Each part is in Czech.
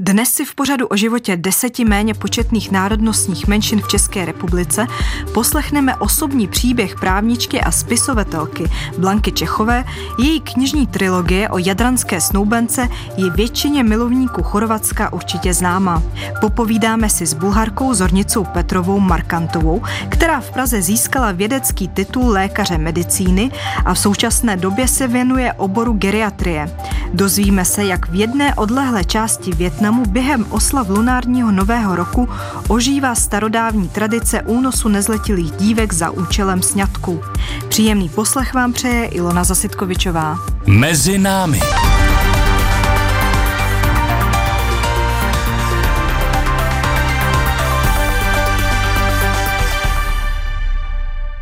Dnes si v pořadu o životě deseti méně početných národnostních menšin v České republice poslechneme osobní příběh právničky a spisovatelky Blanky Čechové. Její knižní trilogie o jadranské snoubence je většině milovníků Chorvatska určitě známa. Popovídáme si s bulharkou Zornicou Petrovou Markantovou, která v Praze získala vědecký titul lékaře medicíny a v současné době se věnuje oboru geriatrie. Dozvíme se, jak v jedné odlehlé části Větnamu Větnamu během oslav lunárního nového roku ožívá starodávní tradice únosu nezletilých dívek za účelem sňatku. Příjemný poslech vám přeje Ilona Zasitkovičová. Mezi námi.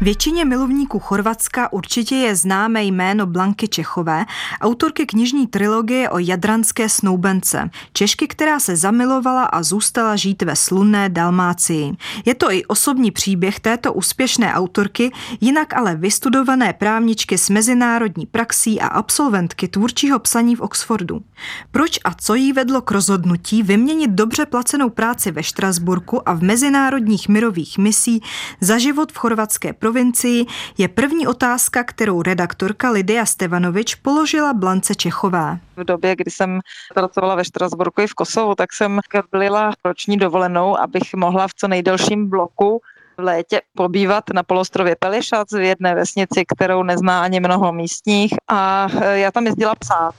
Většině milovníků Chorvatska určitě je známé jméno Blanky Čechové, autorky knižní trilogie o jadranské snoubence, Češky, která se zamilovala a zůstala žít ve slunné Dalmácii. Je to i osobní příběh této úspěšné autorky, jinak ale vystudované právničky s mezinárodní praxí a absolventky tvůrčího psaní v Oxfordu. Proč a co jí vedlo k rozhodnutí vyměnit dobře placenou práci ve Štrasburku a v mezinárodních mirových misí za život v chorvatské provincii provincii, je první otázka, kterou redaktorka Lidia Stevanovič položila Blance Čechové. V době, kdy jsem pracovala ve Štrasburku i v Kosovu, tak jsem byla roční dovolenou, abych mohla v co nejdelším bloku v létě pobývat na polostrově Pelišac v jedné vesnici, kterou nezná ani mnoho místních a já tam jezdila psát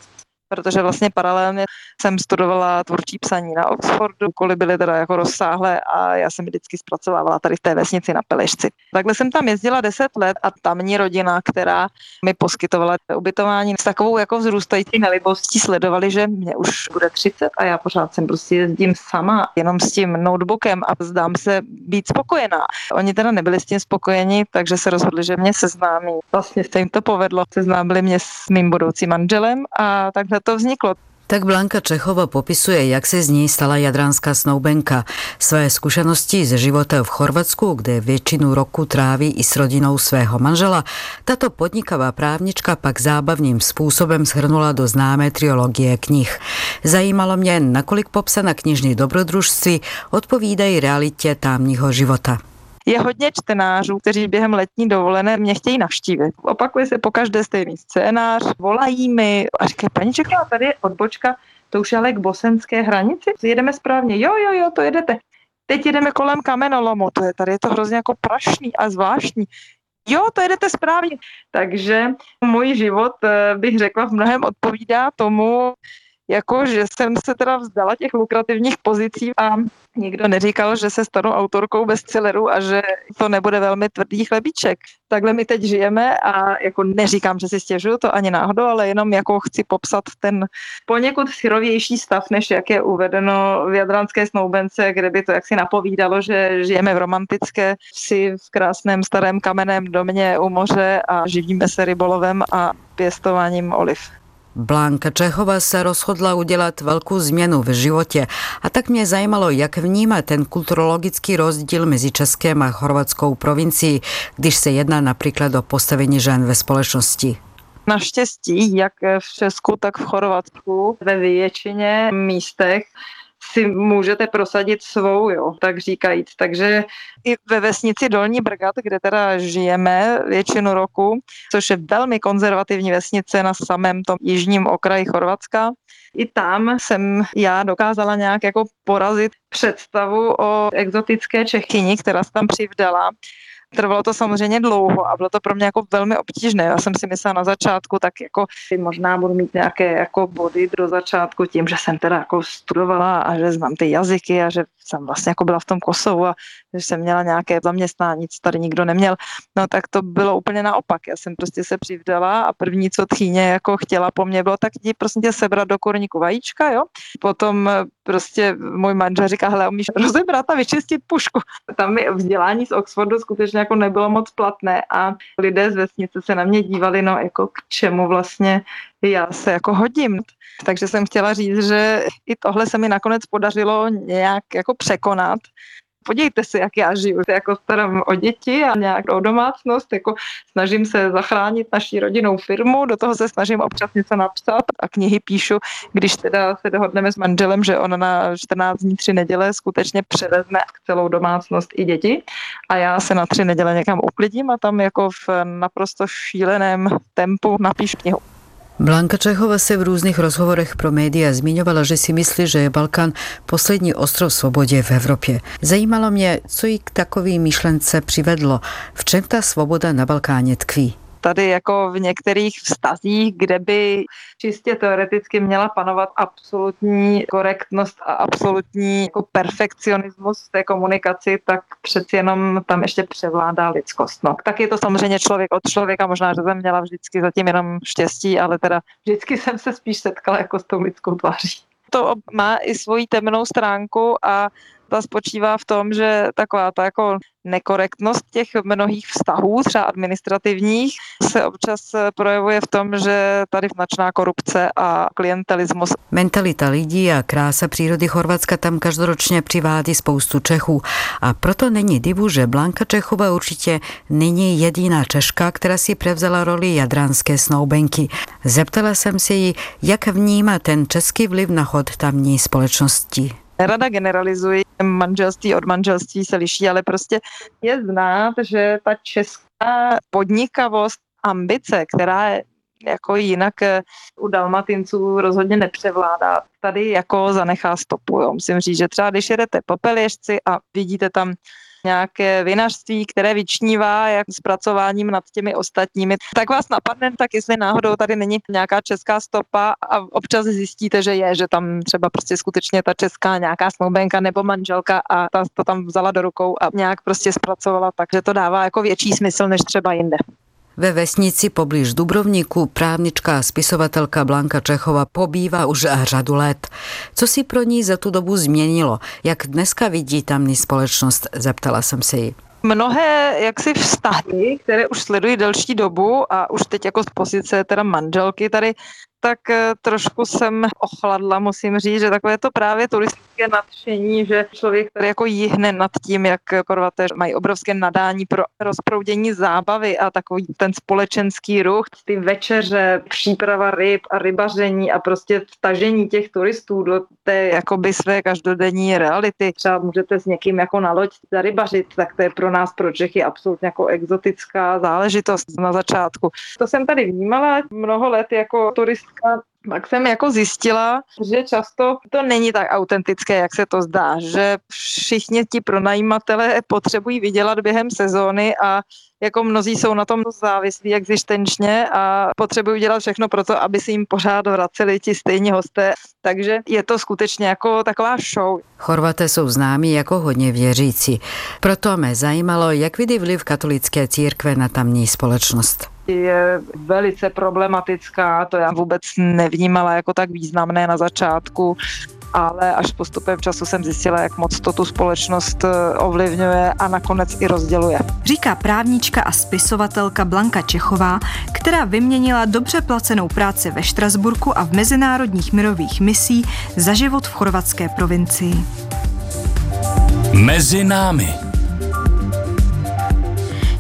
protože vlastně paralelně jsem studovala tvůrčí psaní na Oxfordu, úkoly byly teda jako rozsáhlé a já jsem vždycky zpracovávala tady v té vesnici na Pelešci. Takhle jsem tam jezdila 10 let a tamní rodina, která mi poskytovala ubytování s takovou jako vzrůstající nelibostí sledovali, že mě už bude 30 a já pořád jsem prostě jezdím sama, jenom s tím notebookem a zdám se být spokojená. Oni teda nebyli s tím spokojeni, takže se rozhodli, že mě seznámí. Vlastně se jim to povedlo, seznámili mě s mým budoucím manželem a takhle to vzniklo. Tak Blanka Čechova popisuje, jak se z ní stala jadranská snoubenka. Své zkušenosti ze života v Chorvatsku, kde většinu roku tráví i s rodinou svého manžela, tato podnikavá právnička pak zábavným způsobem shrnula do známé triologie knih. Zajímalo mě, nakolik popsaná knižní dobrodružství odpovídají realitě tamního života je hodně čtenářů, kteří během letní dovolené mě chtějí navštívit. Opakuje se po každé stejný scénář, volají mi a říkají, paní Čeková, tady je odbočka, to už ale k bosenské hranici, jedeme správně, jo, jo, jo, to jedete. Teď jedeme kolem kamenolomu, to je tady je to hrozně jako prašný a zvláštní. Jo, to jedete správně. Takže můj život, eh, bych řekla, v mnohem odpovídá tomu, jako že jsem se teda vzdala těch lukrativních pozicí a nikdo neříkal, že se stanu autorkou bestselleru a že to nebude velmi tvrdý chlebíček. Takhle my teď žijeme a jako neříkám, že si stěžuju to ani náhodou, ale jenom jako chci popsat ten poněkud syrovější stav, než jak je uvedeno v Jadranské snoubence, kde by to jaksi napovídalo, že žijeme v romantické vsi v krásném starém kamenném domě u moře a živíme se rybolovem a pěstováním oliv. Blanka Čechová se rozhodla udělat velkou změnu v životě a tak mě zajímalo, jak vnímá ten kulturologický rozdíl mezi Českém a chorvatskou provincií, když se jedná například o postavení žen ve společnosti. Naštěstí, jak v Česku, tak v Chorvatsku, ve většině místech si můžete prosadit svou, jo, tak říkajíc. Takže i ve vesnici Dolní Brgat, kde teda žijeme většinu roku, což je velmi konzervativní vesnice na samém tom jižním okraji Chorvatska, i tam jsem já dokázala nějak jako porazit představu o exotické Čechyni, která se tam přivdala Trvalo to samozřejmě dlouho a bylo to pro mě jako velmi obtížné. Já jsem si myslela na začátku, tak jako možná budu mít nějaké jako body do začátku tím, že jsem teda jako studovala a že znám ty jazyky a že jsem vlastně jako byla v tom Kosovu a že jsem měla nějaké zaměstnání, co tady nikdo neměl. No tak to bylo úplně naopak. Já jsem prostě se přivdala a první, co tchýně jako chtěla po mně, bylo tak ti prosím tě sebrat do korníku vajíčka, jo. Potom prostě můj manžel říká, hele, umíš rozebrat a vyčistit pušku. Tam mi vzdělání z Oxfordu skutečně jako nebylo moc platné a lidé z vesnice se na mě dívali, no jako k čemu vlastně já se jako hodím. Takže jsem chtěla říct, že i tohle se mi nakonec podařilo nějak jako překonat podívejte se, jak já žiju, jako starám o děti a nějak o domácnost, jako snažím se zachránit naší rodinnou firmu, do toho se snažím občas něco napsat a knihy píšu, když teda se dohodneme s manželem, že on na 14 dní, tři neděle skutečně převezme celou domácnost i děti a já se na tři neděle někam uklidím a tam jako v naprosto šíleném tempu napíšu knihu. Blanka Čechova se v různých rozhovorech pro média zmiňovala, že si myslí, že je Balkán poslední ostrov svobodě v Evropě. Zajímalo mě, co jí k takové myšlence přivedlo. V čem ta svoboda na Balkáně tkví? Tady jako v některých vztazích, kde by čistě teoreticky měla panovat absolutní korektnost a absolutní jako perfekcionismus v té komunikaci, tak přeci jenom tam ještě převládá lidskost. No. Tak je to samozřejmě člověk od člověka, možná, že jsem měla vždycky zatím jenom štěstí, ale teda vždycky jsem se spíš setkala jako s tou lidskou tváří. To má i svoji temnou stránku a ta spočívá v tom, že taková ta jako nekorektnost těch mnohých vztahů, třeba administrativních, se občas projevuje v tom, že tady značná korupce a klientelismus. Mentalita lidí a krása přírody Chorvatska tam každoročně přivádí spoustu Čechů. A proto není divu, že Blanka Čechova určitě není jediná Češka, která si prevzala roli jadranské snoubenky. Zeptala jsem se jí, jak vnímá ten český vliv na chod tamní společnosti. Nerada generalizuji, manželství od manželství se liší, ale prostě je znát, že ta česká podnikavost, ambice, která je jako jinak eh, u Dalmatinců rozhodně nepřevládá. Tady jako zanechá stopu. Jo. Musím říct, že třeba když jedete po Pelěžci a vidíte tam nějaké vinařství, které vyčnívá jak zpracováním nad těmi ostatními, tak vás napadne, tak jestli náhodou tady není nějaká česká stopa a občas zjistíte, že je, že tam třeba prostě skutečně ta česká nějaká snoubenka nebo manželka a ta to tam vzala do rukou a nějak prostě zpracovala, takže to dává jako větší smysl než třeba jinde. Ve vesnici poblíž Dubrovníku právnička a spisovatelka Blanka Čechova pobývá už řadu let. Co si pro ní za tu dobu změnilo? Jak dneska vidí tamní společnost? Zeptala jsem se jí mnohé jaksi vztahy, které už sledují delší dobu a už teď jako z pozice teda manželky tady tak eh, trošku jsem ochladla, musím říct, že takové to právě turistické nadšení, že člověk tady jako jihne nad tím, jak Korvaté mají obrovské nadání pro rozproudění zábavy a takový ten společenský ruch, ty večeře, příprava ryb a rybaření a prostě vtažení těch turistů do té jakoby své každodenní reality. Třeba můžete s někým jako na loď zarybařit, tak to je pro nás, pro Čechy, absolutně jako exotická záležitost na začátku. To jsem tady vnímala mnoho let jako turist Scott tak jsem jako zjistila, že často to není tak autentické, jak se to zdá, že všichni ti pronajímatele potřebují vydělat během sezóny a jako mnozí jsou na tom závislí existenčně a potřebují dělat všechno pro to, aby si jim pořád vraceli ti stejní hosté. Takže je to skutečně jako taková show. Chorvaté jsou známí jako hodně věřící. Proto mě zajímalo, jak vidí vliv katolické církve na tamní společnost je velice problematická, to já vůbec nevnímala jako tak významné na začátku, ale až postupem času jsem zjistila, jak moc to tu společnost eh, ovlivňuje a nakonec i rozděluje. Říká právnička a spisovatelka Blanka Čechová, která vyměnila dobře placenou práci ve Štrasburku a v mezinárodních mirových misí za život v chorvatské provincii. Mezi námi.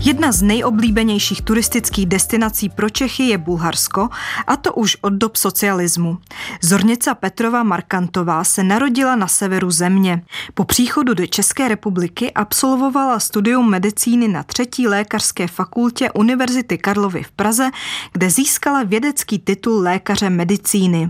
Jedna z nejoblíbenějších turistických destinací pro Čechy je Bulharsko, a to už od dob socialismu. Zornica Petrova Markantová se narodila na severu země. Po příchodu do České republiky absolvovala studium medicíny na třetí lékařské fakultě Univerzity Karlovy v Praze, kde získala vědecký titul lékaře medicíny.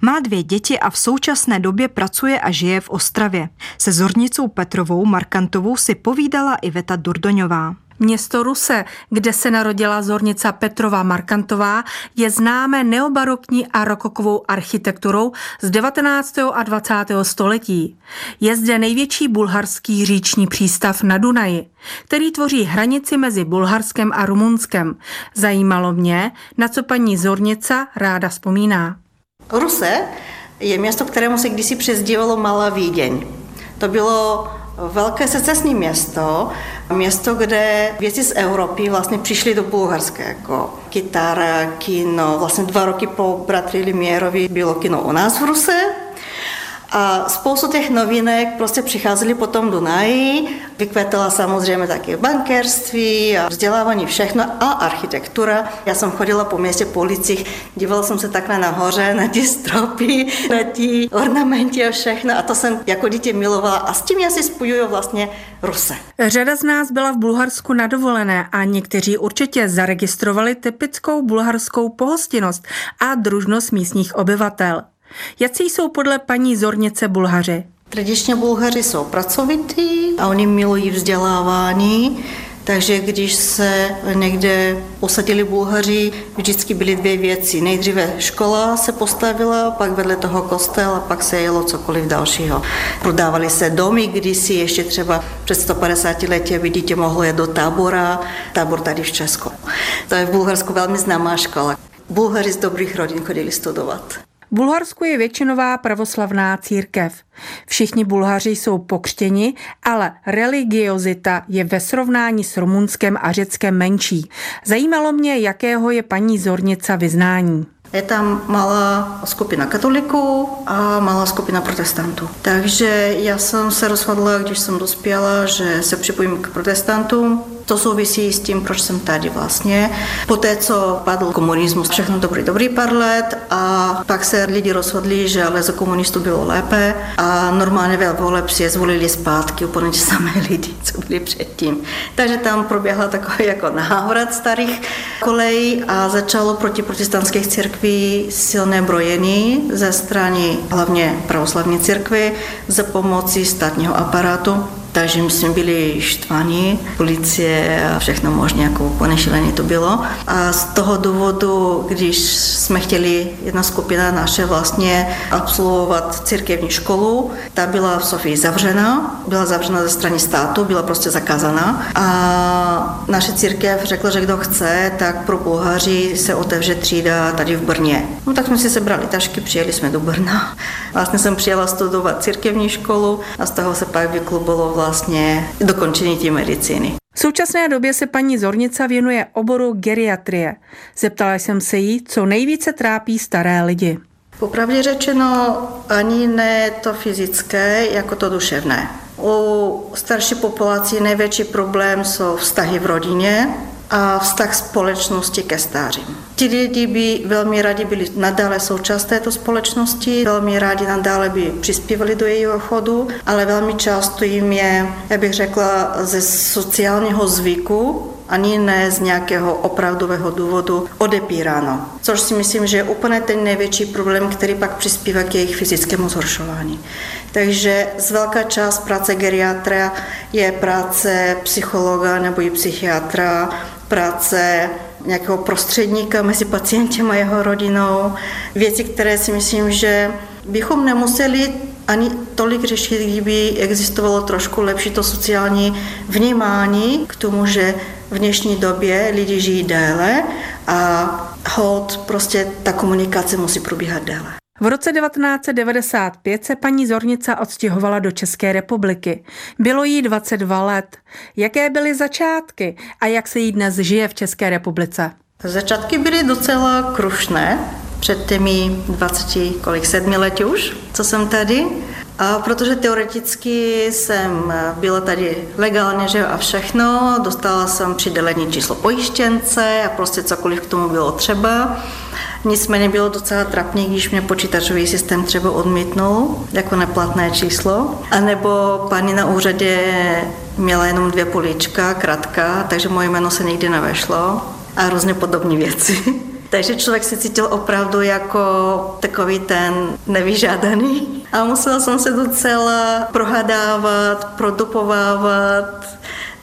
Má dvě děti a v současné době pracuje a žije v Ostravě. Se Zornicou Petrovou Markantovou si povídala Iveta Durdoňová. Město Ruse, kde se narodila zornica Petrova Markantová, je známé neobarokní a rokokovou architekturou z 19. a 20. století. Je zde největší bulharský říční přístav na Dunaji, který tvoří hranici mezi Bulharskem a Rumunskem. Zajímalo mě, na co paní Zornica ráda vzpomíná. Ruse je město, kterému se kdysi přezdívalo Malá Vídeň. To bylo velké secesní město, město, kde věci z Evropy vlastně přišly do Bulharska, jako kytara, kino. Vlastně dva roky po bratři Limierovi bylo kino u nás v Ruse. A spoustu těch novinek prostě přicházely potom Dunaji. Vykvetala samozřejmě taky bankerství a vzdělávání všechno a architektura. Já jsem chodila po městě po ulicích, dívala jsem se takhle nahoře na ty stropy, na ty ornamenty a všechno a to jsem jako dítě milovala a s tím já si spojuju vlastně Ruse. Řada z nás byla v Bulharsku na dovolené a někteří určitě zaregistrovali typickou bulharskou pohostinnost a družnost místních obyvatel. Jací jsou podle paní Zornice Bulhaři? Tradičně Bulhaři jsou pracovití a oni milují vzdělávání, takže když se někde usadili Bulhaři, vždycky byly dvě věci. Nejdříve škola se postavila, pak vedle toho kostel a pak se jelo cokoliv dalšího. Prodávali se domy, když si ještě třeba před 150 lety, aby dítě mohlo jet do tábora, tábor tady v Česku. To je v Bulharsku velmi známá škola. Bulhaři z dobrých rodin chodili studovat. Bulharsku je většinová pravoslavná církev. Všichni Bulhaři jsou pokřtěni, ale religiozita je ve srovnání s Rumunskem a Řeckem menší. Zajímalo mě, jakého je paní Zornica vyznání. Je tam malá skupina katoliků a malá skupina protestantů. Takže já jsem se rozhodla, když jsem dospěla, že se připojím k protestantům, to souvisí s tím, proč jsem tady vlastně. Poté, co padl komunismus, všechno dobrý, dobrý pár let a pak se lidi rozhodli, že ale za komunistů bylo lépe a normálně ve voleb si je zvolili zpátky úplně samé lidi, co byli předtím. Takže tam proběhla takový jako návrat starých kolejí a začalo proti protestantských církví silné brojení ze strany hlavně pravoslavní církvy za pomoci státního aparátu takže my jsme byli štvaní, policie a všechno možné, jako ponešilení to bylo. A z toho důvodu, když jsme chtěli, jedna skupina naše vlastně absolvovat církevní školu, ta byla v Sofii zavřena, byla zavřena ze strany státu, byla prostě zakázaná. A naše církev řekla, že kdo chce, tak pro Bulhaři se otevře třída tady v Brně. No tak jsme si sebrali tašky, přijeli jsme do Brna. Vlastně jsem přijela studovat církevní školu a z toho se pak vyklubilo vlastně vlastně dokončení té medicíny. V současné době se paní Zornica věnuje oboru geriatrie. Zeptala jsem se jí, co nejvíce trápí staré lidi. Popravdě řečeno, ani ne to fyzické, jako to duševné. U starší populací největší problém jsou vztahy v rodině, a vztah společnosti ke stářím. Ti lidi by velmi rádi byli nadále součást této společnosti, velmi rádi nadále by přispívali do jejího chodu, ale velmi často jim je, já bych řekla, ze sociálního zvyku ani ne z nějakého opravdového důvodu odepíráno. Což si myslím, že je úplně ten největší problém, který pak přispívá k jejich fyzickému zhoršování. Takže z velká část práce geriatra je práce psychologa nebo i psychiatra, práce nějakého prostředníka mezi pacientem a jeho rodinou. Věci, které si myslím, že bychom nemuseli ani tolik řešit, kdyby existovalo trošku lepší to sociální vnímání k tomu, že v dnešní době lidi žijí déle a hod prostě ta komunikace musí probíhat déle. V roce 1995 se paní Zornica odstěhovala do České republiky. Bylo jí 22 let. Jaké byly začátky a jak se jí dnes žije v České republice? Začátky byly docela krušné před těmi 20, kolik, sedmi lety už, co jsem tady. A protože teoreticky jsem byla tady legálně, že a všechno, dostala jsem přidělení číslo pojištěnce a prostě cokoliv k tomu bylo třeba. Nicméně bylo docela trapně, když mě počítačový systém třeba odmítnul jako neplatné číslo. A nebo paní na úřadě měla jenom dvě políčka, kratka, takže moje jméno se nikdy nevešlo a různě podobné věci. Takže člověk se cítil opravdu jako takový ten nevyžádaný. A musela jsem se docela prohadávat, produpovávat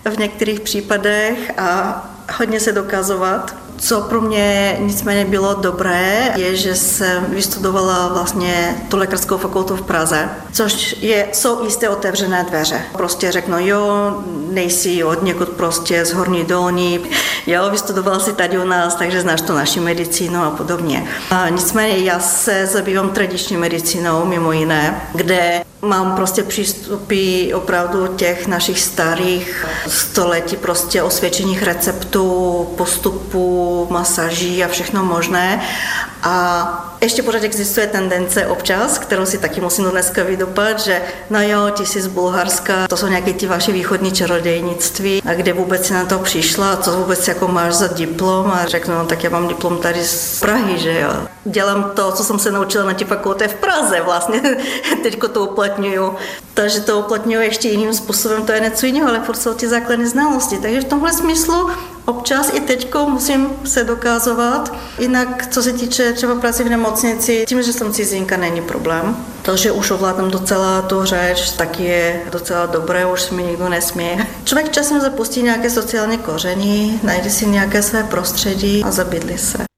v některých případech a hodně se dokazovat. Co pro mě nicméně bylo dobré, je, že jsem vystudovala vlastně tu lékařskou fakultu v Praze, což je, jsou jisté otevřené dveře. Prostě řeknu, jo, nejsi od někud prostě z horní dolní, jo, vystudovala si tady u nás, takže znáš tu naši medicínu a podobně. A nicméně já se zabývám tradiční medicínou, mimo jiné, kde Mám prostě přístupy opravdu těch našich starých století prostě osvědčených receptů, postupů, masaží a všechno možné. A ještě pořád existuje tendence občas, kterou si taky musím dneska vydopat, že no jo, ty jsi z Bulharska, to jsou nějaké ty vaše východní čarodějnictví, a kde vůbec si na to přišla, co vůbec jako máš za diplom? A řeknu, no tak já mám diplom tady z Prahy, že jo. Dělám to, co jsem se naučila na té fakultě v Praze vlastně, teďko to uplatňuju. Takže to uplatňuju ještě jiným způsobem, to je něco jiného, ale furt jsou ty základní znalosti. Takže v tomhle smyslu Občas i teďko musím se dokázovat. Jinak, co se týče třeba práce v nemocnici, tím, že jsem cizinka, není problém. To, že už ovládám docela tu řeč, tak je docela dobré, už mi nikdo nesměje. Člověk časem zapustí nějaké sociální koření, najde si nějaké své prostředí a zabydlí se.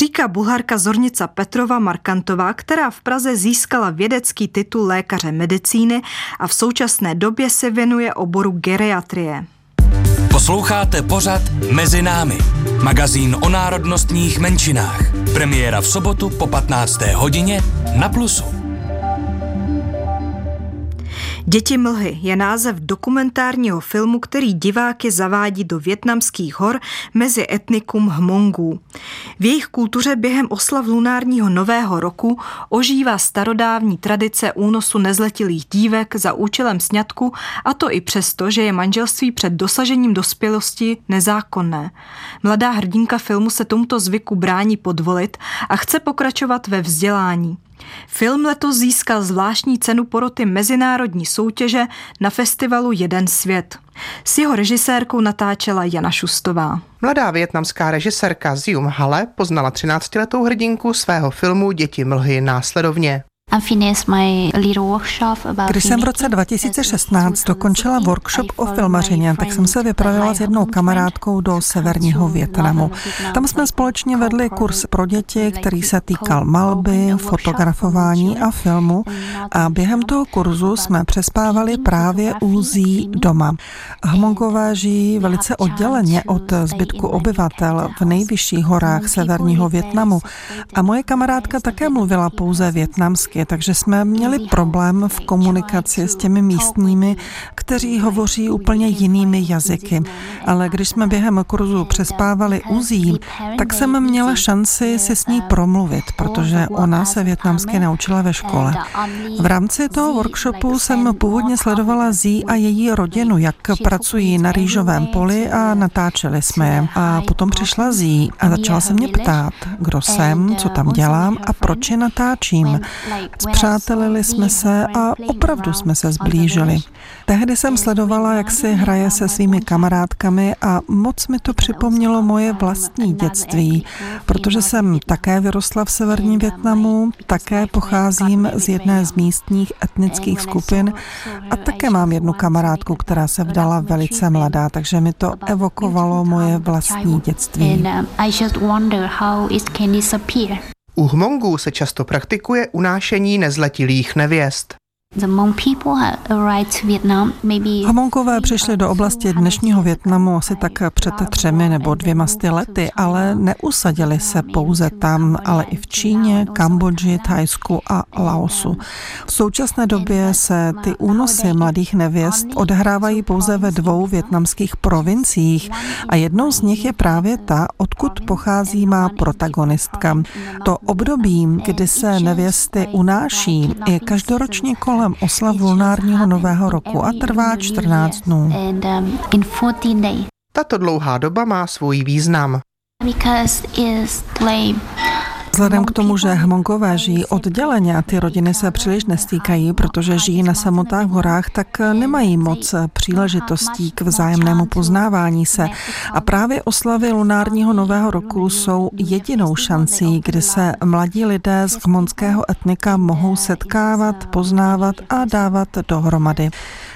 Říká bulharka Zornica Petrova Markantová, která v Praze získala vědecký titul lékaře medicíny a v současné době se věnuje oboru geriatrie. Posloucháte pořad Mezi námi, magazín o národnostních menšinách. Premiéra v sobotu po 15. hodině na Plusu. Děti mlhy je název dokumentárního filmu, který diváky zavádí do větnamských hor mezi etnikum Hmongů. V jejich kultuře během oslav lunárního nového roku ožívá starodávní tradice únosu nezletilých dívek za účelem sňatku a to i přesto, že je manželství před dosažením dospělosti nezákonné. Mladá hrdinka filmu se tomuto zvyku brání podvolit a chce pokračovat ve vzdělání. Film letos získal zvláštní cenu poroty mezinárodní soutěže na festivalu Jeden svět. S jeho režisérkou natáčela Jana Šustová. Mladá větnamská režisérka Zium Hale poznala 13-letou hrdinku svého filmu Děti mlhy následovně. Když jsem v roce 2016 dokončila workshop o filmařině, tak jsem se vypravila s jednou kamarádkou do severního Větnamu. Tam jsme společně vedli kurz pro děti, který se týkal malby, fotografování a filmu. a během toho kurzu jsme přespávali právě úzí doma. Hmongové žijí velice odděleně od zbytku obyvatel v nejvyšších horách severního Větnamu a moje kamarádka také mluvila pouze větnamsky jazyky, takže jsme měli problém v komunikaci s těmi místními, kteří hovoří úplně jinými jazyky. Ale když jsme během kurzu přespávali uzí, tak jsem měla šanci si s ní promluvit, protože ona se větnamsky naučila ve škole. V rámci toho workshopu jsem původně sledovala Zí a její rodinu, jak pracují na rýžovém poli a natáčeli jsme je. A potom přišla Zí a začala se mě ptát, kdo jsem, co tam dělám a proč je natáčím. Zpřátelili jsme se a opravdu jsme se zblížili. Tehdy jsem sledovala, jak si hraje se svými kamarádkami a moc mi to připomnělo moje vlastní dětství, protože jsem také vyrostla v severním Větnamu, také pocházím z jedné z místních etnických skupin a také mám jednu kamarádku, která se vdala velice mladá, takže mi to evokovalo moje vlastní dětství. U Hmongů se často praktikuje unášení nezletilých nevěst. Hmongové přišli do oblasti dnešního Větnamu asi tak před třemi nebo dvěma sty lety, ale neusadili se pouze tam, ale i v Číně, Kambodži, Thajsku a Laosu. V současné době se ty únosy mladých nevěst odehrávají pouze ve dvou větnamských provinciích a jednou z nich je právě ta, odkud pochází má protagonistka. To období, kdy se nevěsty unáší, je každoročně kolem kolem oslav lunárního nového roku a trvá 14 dnů. Um, Tato dlouhá doba má svůj význam. Vzhledem k tomu, že Hmongové žijí odděleně a ty rodiny se příliš nestýkají, protože žijí na samotách v horách, tak nemají moc příležitostí k vzájemnému poznávání se. A právě oslavy lunárního nového roku jsou jedinou šancí, kdy se mladí lidé z hmonského etnika mohou setkávat, poznávat a dávat dohromady.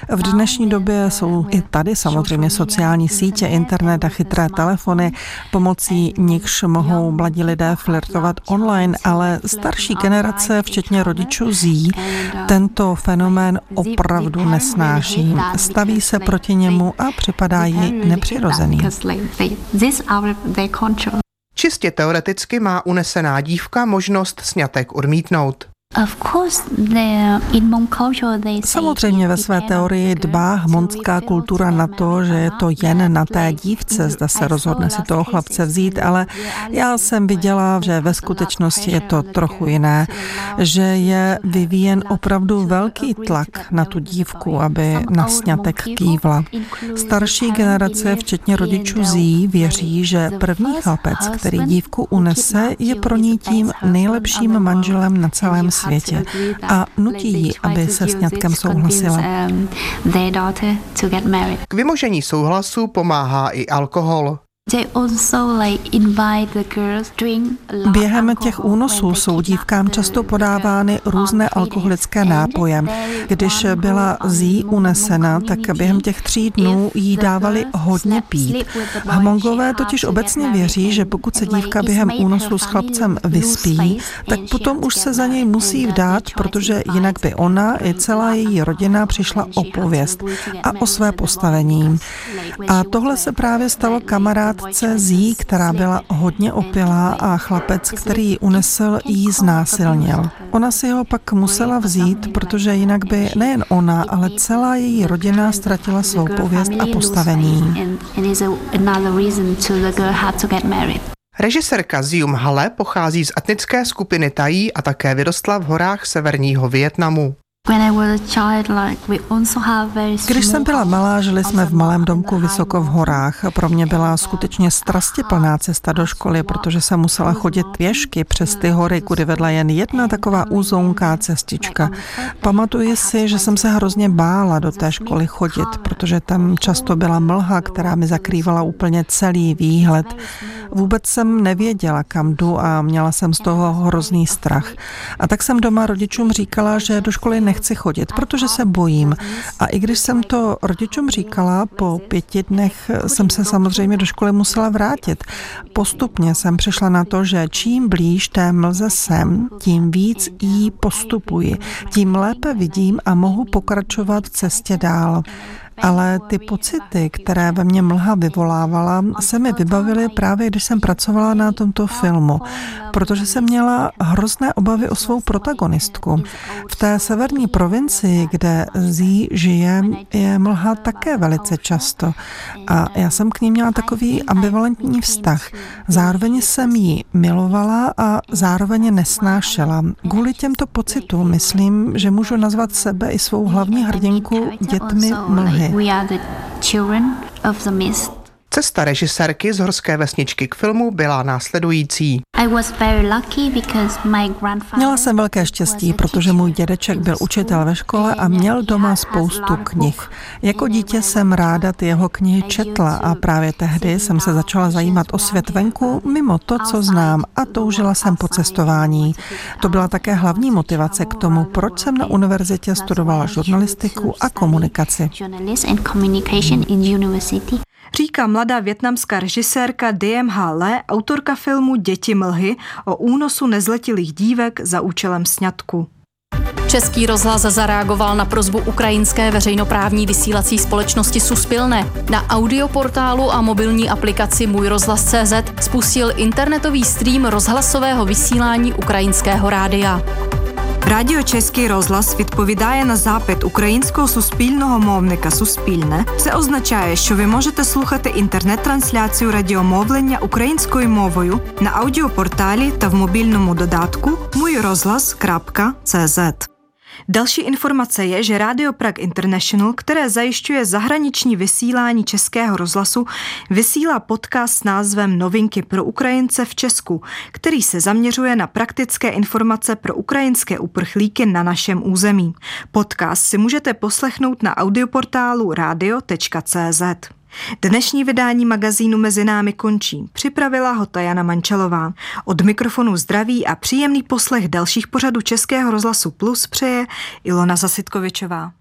V dnešní době jsou i tady samozřejmě sociální sítě, internet a chytré telefony, pomocí nichž mohou mladí lidé flirtovat online, ale starší generace, včetně rodičů zí, tento fenomén opravdu nesnáší. Staví se proti němu a připadá jí nepřirozený. Čistě teoreticky má unesená dívka možnost snětek odmítnout. Samozřejmě ve své teorii dbá hmonská kultura na to, že je to jen na té dívce, zda se rozhodne si toho chlapce vzít, ale já jsem viděla, že ve skutečnosti je to trochu jiné, že je vyvíjen opravdu velký tlak na tu dívku, aby na sňatek kývla. Starší generace, včetně rodičů Zí, věří, že první chlapec, který dívku unese, je pro ní tím nejlepším manželem na celém světě světě a nutí ji, aby se sňatkem souhlasila. K vymožení souhlasu pomáhá i alkohol. Během těch únosů jsou dívkám často podávány různé alkoholické nápoje. Když byla Zí unesena, tak během těch tří dnů jí dávali hodně pít. Hmongové totiž obecně věří, že pokud se dívka během únosu s chlapcem vyspí, tak potom už se za něj musí vdát, protože jinak by ona i celá její rodina přišla o pověst a o své postavení. A tohle se právě stalo kamarád kamarádce Zí, která byla hodně opilá a chlapec, který ji unesl, jí znásilnil. Ona si ho pak musela vzít, protože jinak by nejen ona, ale celá její rodina ztratila svou pověst a postavení. Režisérka Zium Hale pochází z etnické skupiny Tají a také vyrostla v horách severního Vietnamu. Když jsem byla malá, žili jsme v malém domku vysoko v horách. Pro mě byla skutečně strastiplná cesta do školy, protože jsem musela chodit pěšky přes ty hory, kudy vedla jen jedna taková úzonká cestička. Pamatuji si, že jsem se hrozně bála do té školy chodit, protože tam často byla mlha, která mi zakrývala úplně celý výhled. Vůbec jsem nevěděla, kam jdu a měla jsem z toho hrozný strach. A tak jsem doma rodičům říkala, že do školy nechci chodit, protože se bojím. A i když jsem to rodičům říkala, po pěti dnech jsem se samozřejmě do školy musela vrátit. Postupně jsem přišla na to, že čím blíž té mlze jsem, tím víc jí postupuji, tím lépe vidím a mohu pokračovat v cestě dál ale ty pocity, které ve mně mlha vyvolávala, se mi vybavily právě, když jsem pracovala na tomto filmu, protože jsem měla hrozné obavy o svou protagonistku. V té severní provincii, kde Zí žije, je mlha také velice často a já jsem k ní měla takový ambivalentní vztah. Zároveň jsem ji milovala a zároveň nesnášela. Kvůli těmto pocitům myslím, že můžu nazvat sebe i svou hlavní hrdinku dětmi mlhy. We are the children of the mist. Cesta režisérky z horské vesničky k filmu byla následující. Měla jsem velké štěstí, protože můj dědeček byl učitel ve škole a měl doma spoustu knih. Jako dítě jsem ráda ty jeho knihy četla a právě tehdy jsem se začala zajímat o svět venku mimo to, co znám a toužila jsem po cestování. To byla také hlavní motivace k tomu, proč jsem na univerzitě studovala žurnalistiku a komunikaci říká mladá větnamská režisérka DMH Le, autorka filmu Děti mlhy o únosu nezletilých dívek za účelem sňatku. Český rozhlas zareagoval na prozbu ukrajinské veřejnoprávní vysílací společnosti Suspilne. Na audioportálu a mobilní aplikaci Můj rozhlas CZ spustil internetový stream rozhlasového vysílání ukrajinského rádia. Радіо Чеський розлас відповідає на запит українського суспільного мовника Суспільне. Це означає, що ви можете слухати інтернет-трансляцію радіомовлення українською мовою на аудіопорталі та в мобільному додатку mujrozhlas.cz. Další informace je, že Radio Prague International, které zajišťuje zahraniční vysílání českého rozhlasu, vysílá podcast s názvem Novinky pro Ukrajince v Česku, který se zaměřuje na praktické informace pro ukrajinské uprchlíky na našem území. Podcast si můžete poslechnout na audioportálu radio.cz. Dnešní vydání magazínu Mezi námi končí. Připravila ho Tajana Mančelová. Od mikrofonu zdraví a příjemný poslech dalších pořadů Českého rozhlasu Plus přeje Ilona Zasitkovičová.